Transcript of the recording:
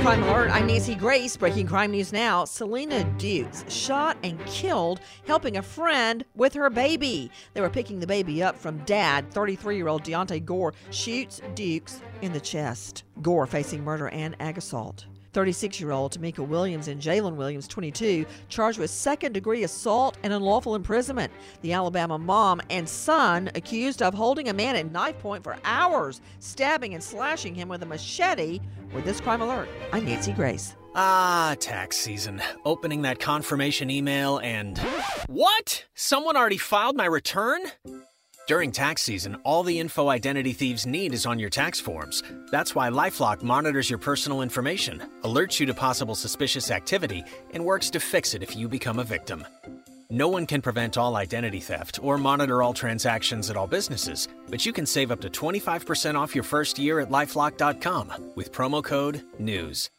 Crime Alert, I'm Nancy Grace. Breaking crime news now. Selena Dukes shot and killed helping a friend with her baby. They were picking the baby up from dad. 33 year old Deontay Gore shoots Dukes in the chest. Gore facing murder and ag assault. 36 year old Tamika Williams and Jalen Williams, 22, charged with second degree assault and unlawful imprisonment. The Alabama mom and son accused of holding a man at knife point for hours, stabbing and slashing him with a machete. With this crime alert, I'm Nancy Grace. Ah, tax season. Opening that confirmation email and. What? Someone already filed my return? During tax season, all the info identity thieves need is on your tax forms. That's why Lifelock monitors your personal information, alerts you to possible suspicious activity, and works to fix it if you become a victim. No one can prevent all identity theft or monitor all transactions at all businesses, but you can save up to 25% off your first year at lifelock.com with promo code NEWS.